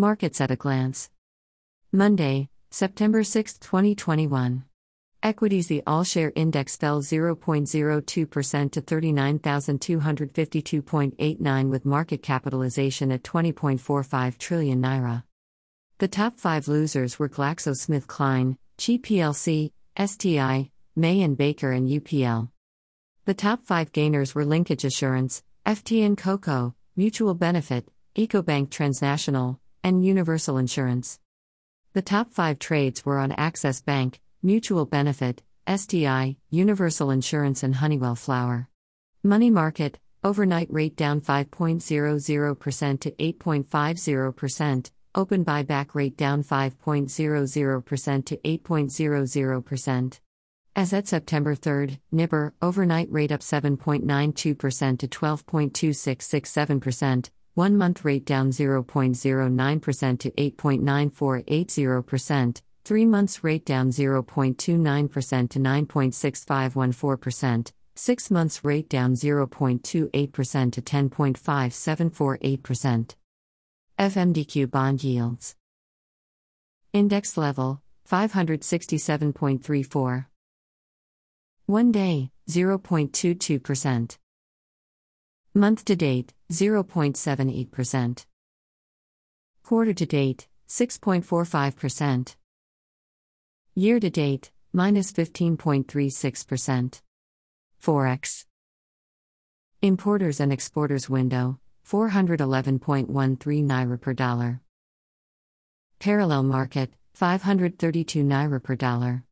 Markets at a glance. Monday, September 6, 2021. Equities The All Share Index fell 0.02% to 39,252.89 with market capitalization at 20.45 trillion naira. The top five losers were GlaxoSmithKline, Chi plc, STI, May and Baker, and UPL. The top five gainers were Linkage Assurance, FTN Cocoa, Mutual Benefit, EcoBank Transnational, and Universal Insurance. The top five trades were on Access Bank, Mutual Benefit, STI, Universal Insurance, and Honeywell Flour. Money Market, overnight rate down 5.00% to 8.50%, open buyback rate down 5.00% to 8.00%. As at September 3, NIBOR, overnight rate up 7.92% to 12.2667%, one month rate down 0.09% to 8.9480%, three months rate down 0.29% to 9.6514%, six months rate down 0.28% to 10.5748%. FMDQ bond yields. Index level 567.34. One day 0.22%. Month to date 0.78%. Quarter to date 6.45%. Year to date minus 15.36%. Forex. Importers and exporters window 411.13 naira per dollar. Parallel market 532 naira per dollar.